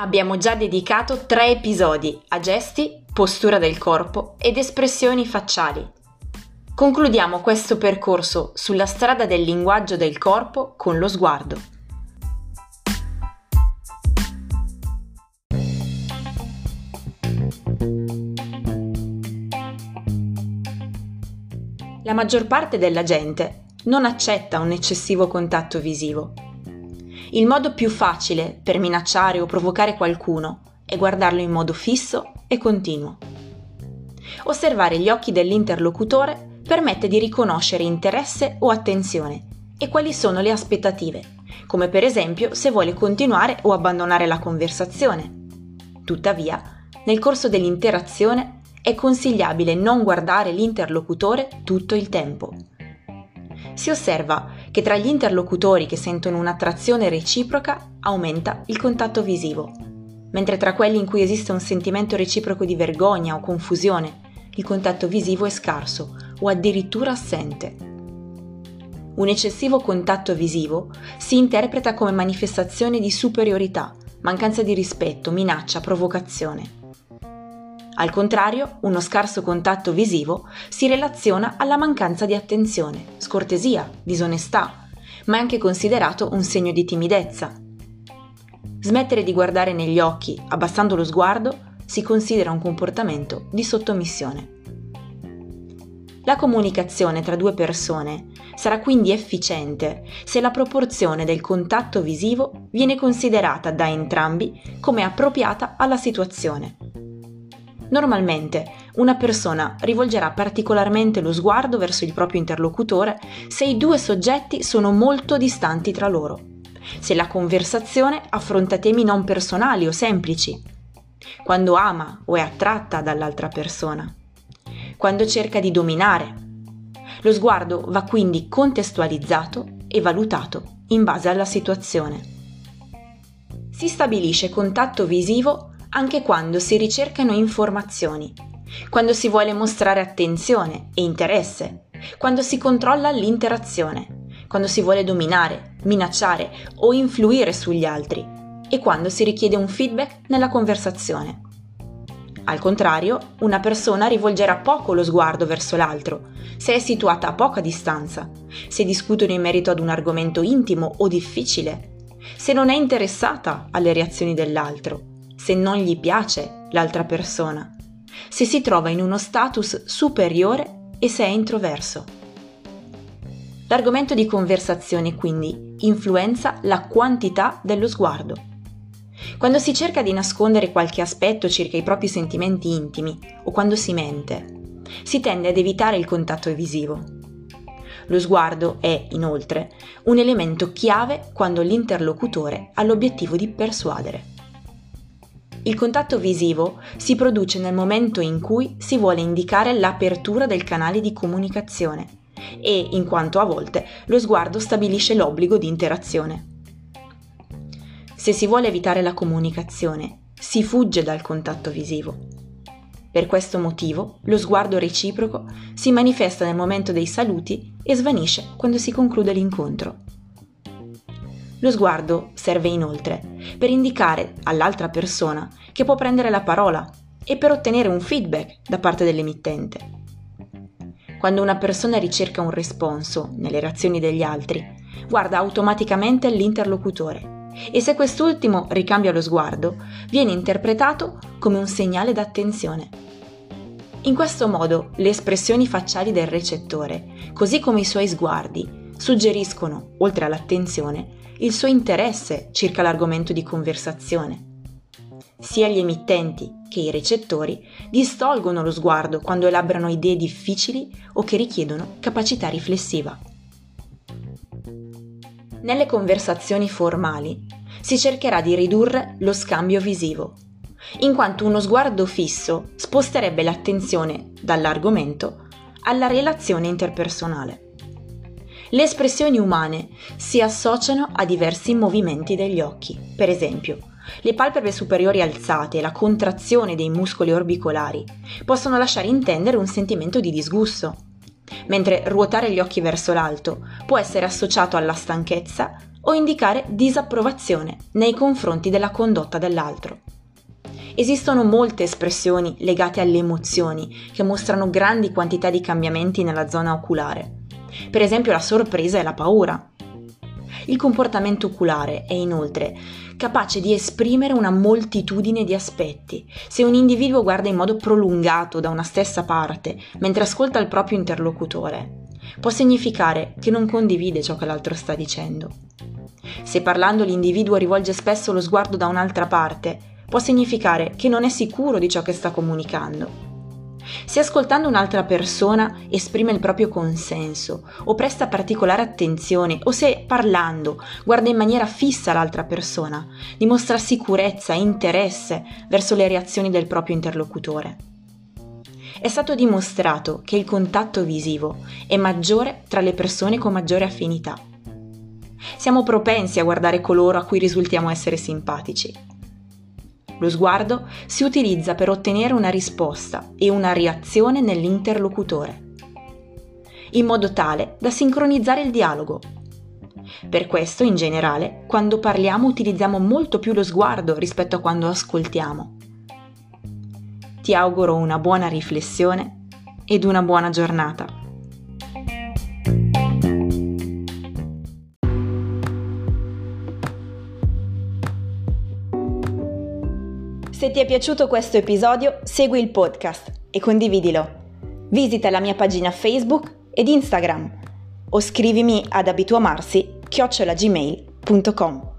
Abbiamo già dedicato tre episodi a gesti, postura del corpo ed espressioni facciali. Concludiamo questo percorso sulla strada del linguaggio del corpo con lo sguardo. La maggior parte della gente non accetta un eccessivo contatto visivo il modo più facile per minacciare o provocare qualcuno è guardarlo in modo fisso e continuo. Osservare gli occhi dell'interlocutore permette di riconoscere interesse o attenzione e quali sono le aspettative, come per esempio se vuole continuare o abbandonare la conversazione. Tuttavia, nel corso dell'interazione è consigliabile non guardare l'interlocutore tutto il tempo. Si osserva che tra gli interlocutori che sentono un'attrazione reciproca aumenta il contatto visivo, mentre tra quelli in cui esiste un sentimento reciproco di vergogna o confusione, il contatto visivo è scarso o addirittura assente. Un eccessivo contatto visivo si interpreta come manifestazione di superiorità, mancanza di rispetto, minaccia, provocazione. Al contrario, uno scarso contatto visivo si relaziona alla mancanza di attenzione, scortesia, disonestà, ma è anche considerato un segno di timidezza. Smettere di guardare negli occhi, abbassando lo sguardo, si considera un comportamento di sottomissione. La comunicazione tra due persone sarà quindi efficiente se la proporzione del contatto visivo viene considerata da entrambi come appropriata alla situazione. Normalmente una persona rivolgerà particolarmente lo sguardo verso il proprio interlocutore se i due soggetti sono molto distanti tra loro, se la conversazione affronta temi non personali o semplici, quando ama o è attratta dall'altra persona, quando cerca di dominare. Lo sguardo va quindi contestualizzato e valutato in base alla situazione. Si stabilisce contatto visivo anche quando si ricercano informazioni, quando si vuole mostrare attenzione e interesse, quando si controlla l'interazione, quando si vuole dominare, minacciare o influire sugli altri e quando si richiede un feedback nella conversazione. Al contrario, una persona rivolgerà poco lo sguardo verso l'altro, se è situata a poca distanza, se discutono in merito ad un argomento intimo o difficile, se non è interessata alle reazioni dell'altro se non gli piace l'altra persona, se si trova in uno status superiore e se è introverso. L'argomento di conversazione quindi influenza la quantità dello sguardo. Quando si cerca di nascondere qualche aspetto circa i propri sentimenti intimi o quando si mente, si tende ad evitare il contatto visivo. Lo sguardo è, inoltre, un elemento chiave quando l'interlocutore ha l'obiettivo di persuadere. Il contatto visivo si produce nel momento in cui si vuole indicare l'apertura del canale di comunicazione e, in quanto a volte, lo sguardo stabilisce l'obbligo di interazione. Se si vuole evitare la comunicazione, si fugge dal contatto visivo. Per questo motivo, lo sguardo reciproco si manifesta nel momento dei saluti e svanisce quando si conclude l'incontro. Lo sguardo serve inoltre per indicare all'altra persona che può prendere la parola e per ottenere un feedback da parte dell'emittente. Quando una persona ricerca un responso nelle reazioni degli altri, guarda automaticamente l'interlocutore e se quest'ultimo ricambia lo sguardo, viene interpretato come un segnale d'attenzione. In questo modo le espressioni facciali del recettore, così come i suoi sguardi, suggeriscono, oltre all'attenzione, il suo interesse circa l'argomento di conversazione. Sia gli emittenti che i recettori distolgono lo sguardo quando elaborano idee difficili o che richiedono capacità riflessiva. Nelle conversazioni formali si cercherà di ridurre lo scambio visivo, in quanto uno sguardo fisso sposterebbe l'attenzione dall'argomento alla relazione interpersonale. Le espressioni umane si associano a diversi movimenti degli occhi. Per esempio, le palpebre superiori alzate e la contrazione dei muscoli orbicolari possono lasciare intendere un sentimento di disgusto, mentre ruotare gli occhi verso l'alto può essere associato alla stanchezza, o indicare disapprovazione nei confronti della condotta dell'altro. Esistono molte espressioni legate alle emozioni che mostrano grandi quantità di cambiamenti nella zona oculare. Per esempio la sorpresa e la paura. Il comportamento oculare è inoltre capace di esprimere una moltitudine di aspetti. Se un individuo guarda in modo prolungato da una stessa parte mentre ascolta il proprio interlocutore, può significare che non condivide ciò che l'altro sta dicendo. Se parlando l'individuo rivolge spesso lo sguardo da un'altra parte, può significare che non è sicuro di ciò che sta comunicando. Se ascoltando un'altra persona esprime il proprio consenso o presta particolare attenzione o se parlando guarda in maniera fissa l'altra persona, dimostra sicurezza e interesse verso le reazioni del proprio interlocutore. È stato dimostrato che il contatto visivo è maggiore tra le persone con maggiore affinità. Siamo propensi a guardare coloro a cui risultiamo essere simpatici. Lo sguardo si utilizza per ottenere una risposta e una reazione nell'interlocutore, in modo tale da sincronizzare il dialogo. Per questo, in generale, quando parliamo utilizziamo molto più lo sguardo rispetto a quando ascoltiamo. Ti auguro una buona riflessione ed una buona giornata. Se ti è piaciuto questo episodio, segui il podcast e condividilo. Visita la mia pagina Facebook ed Instagram o scrivimi ad abituamarsi chiocciolagmail.com.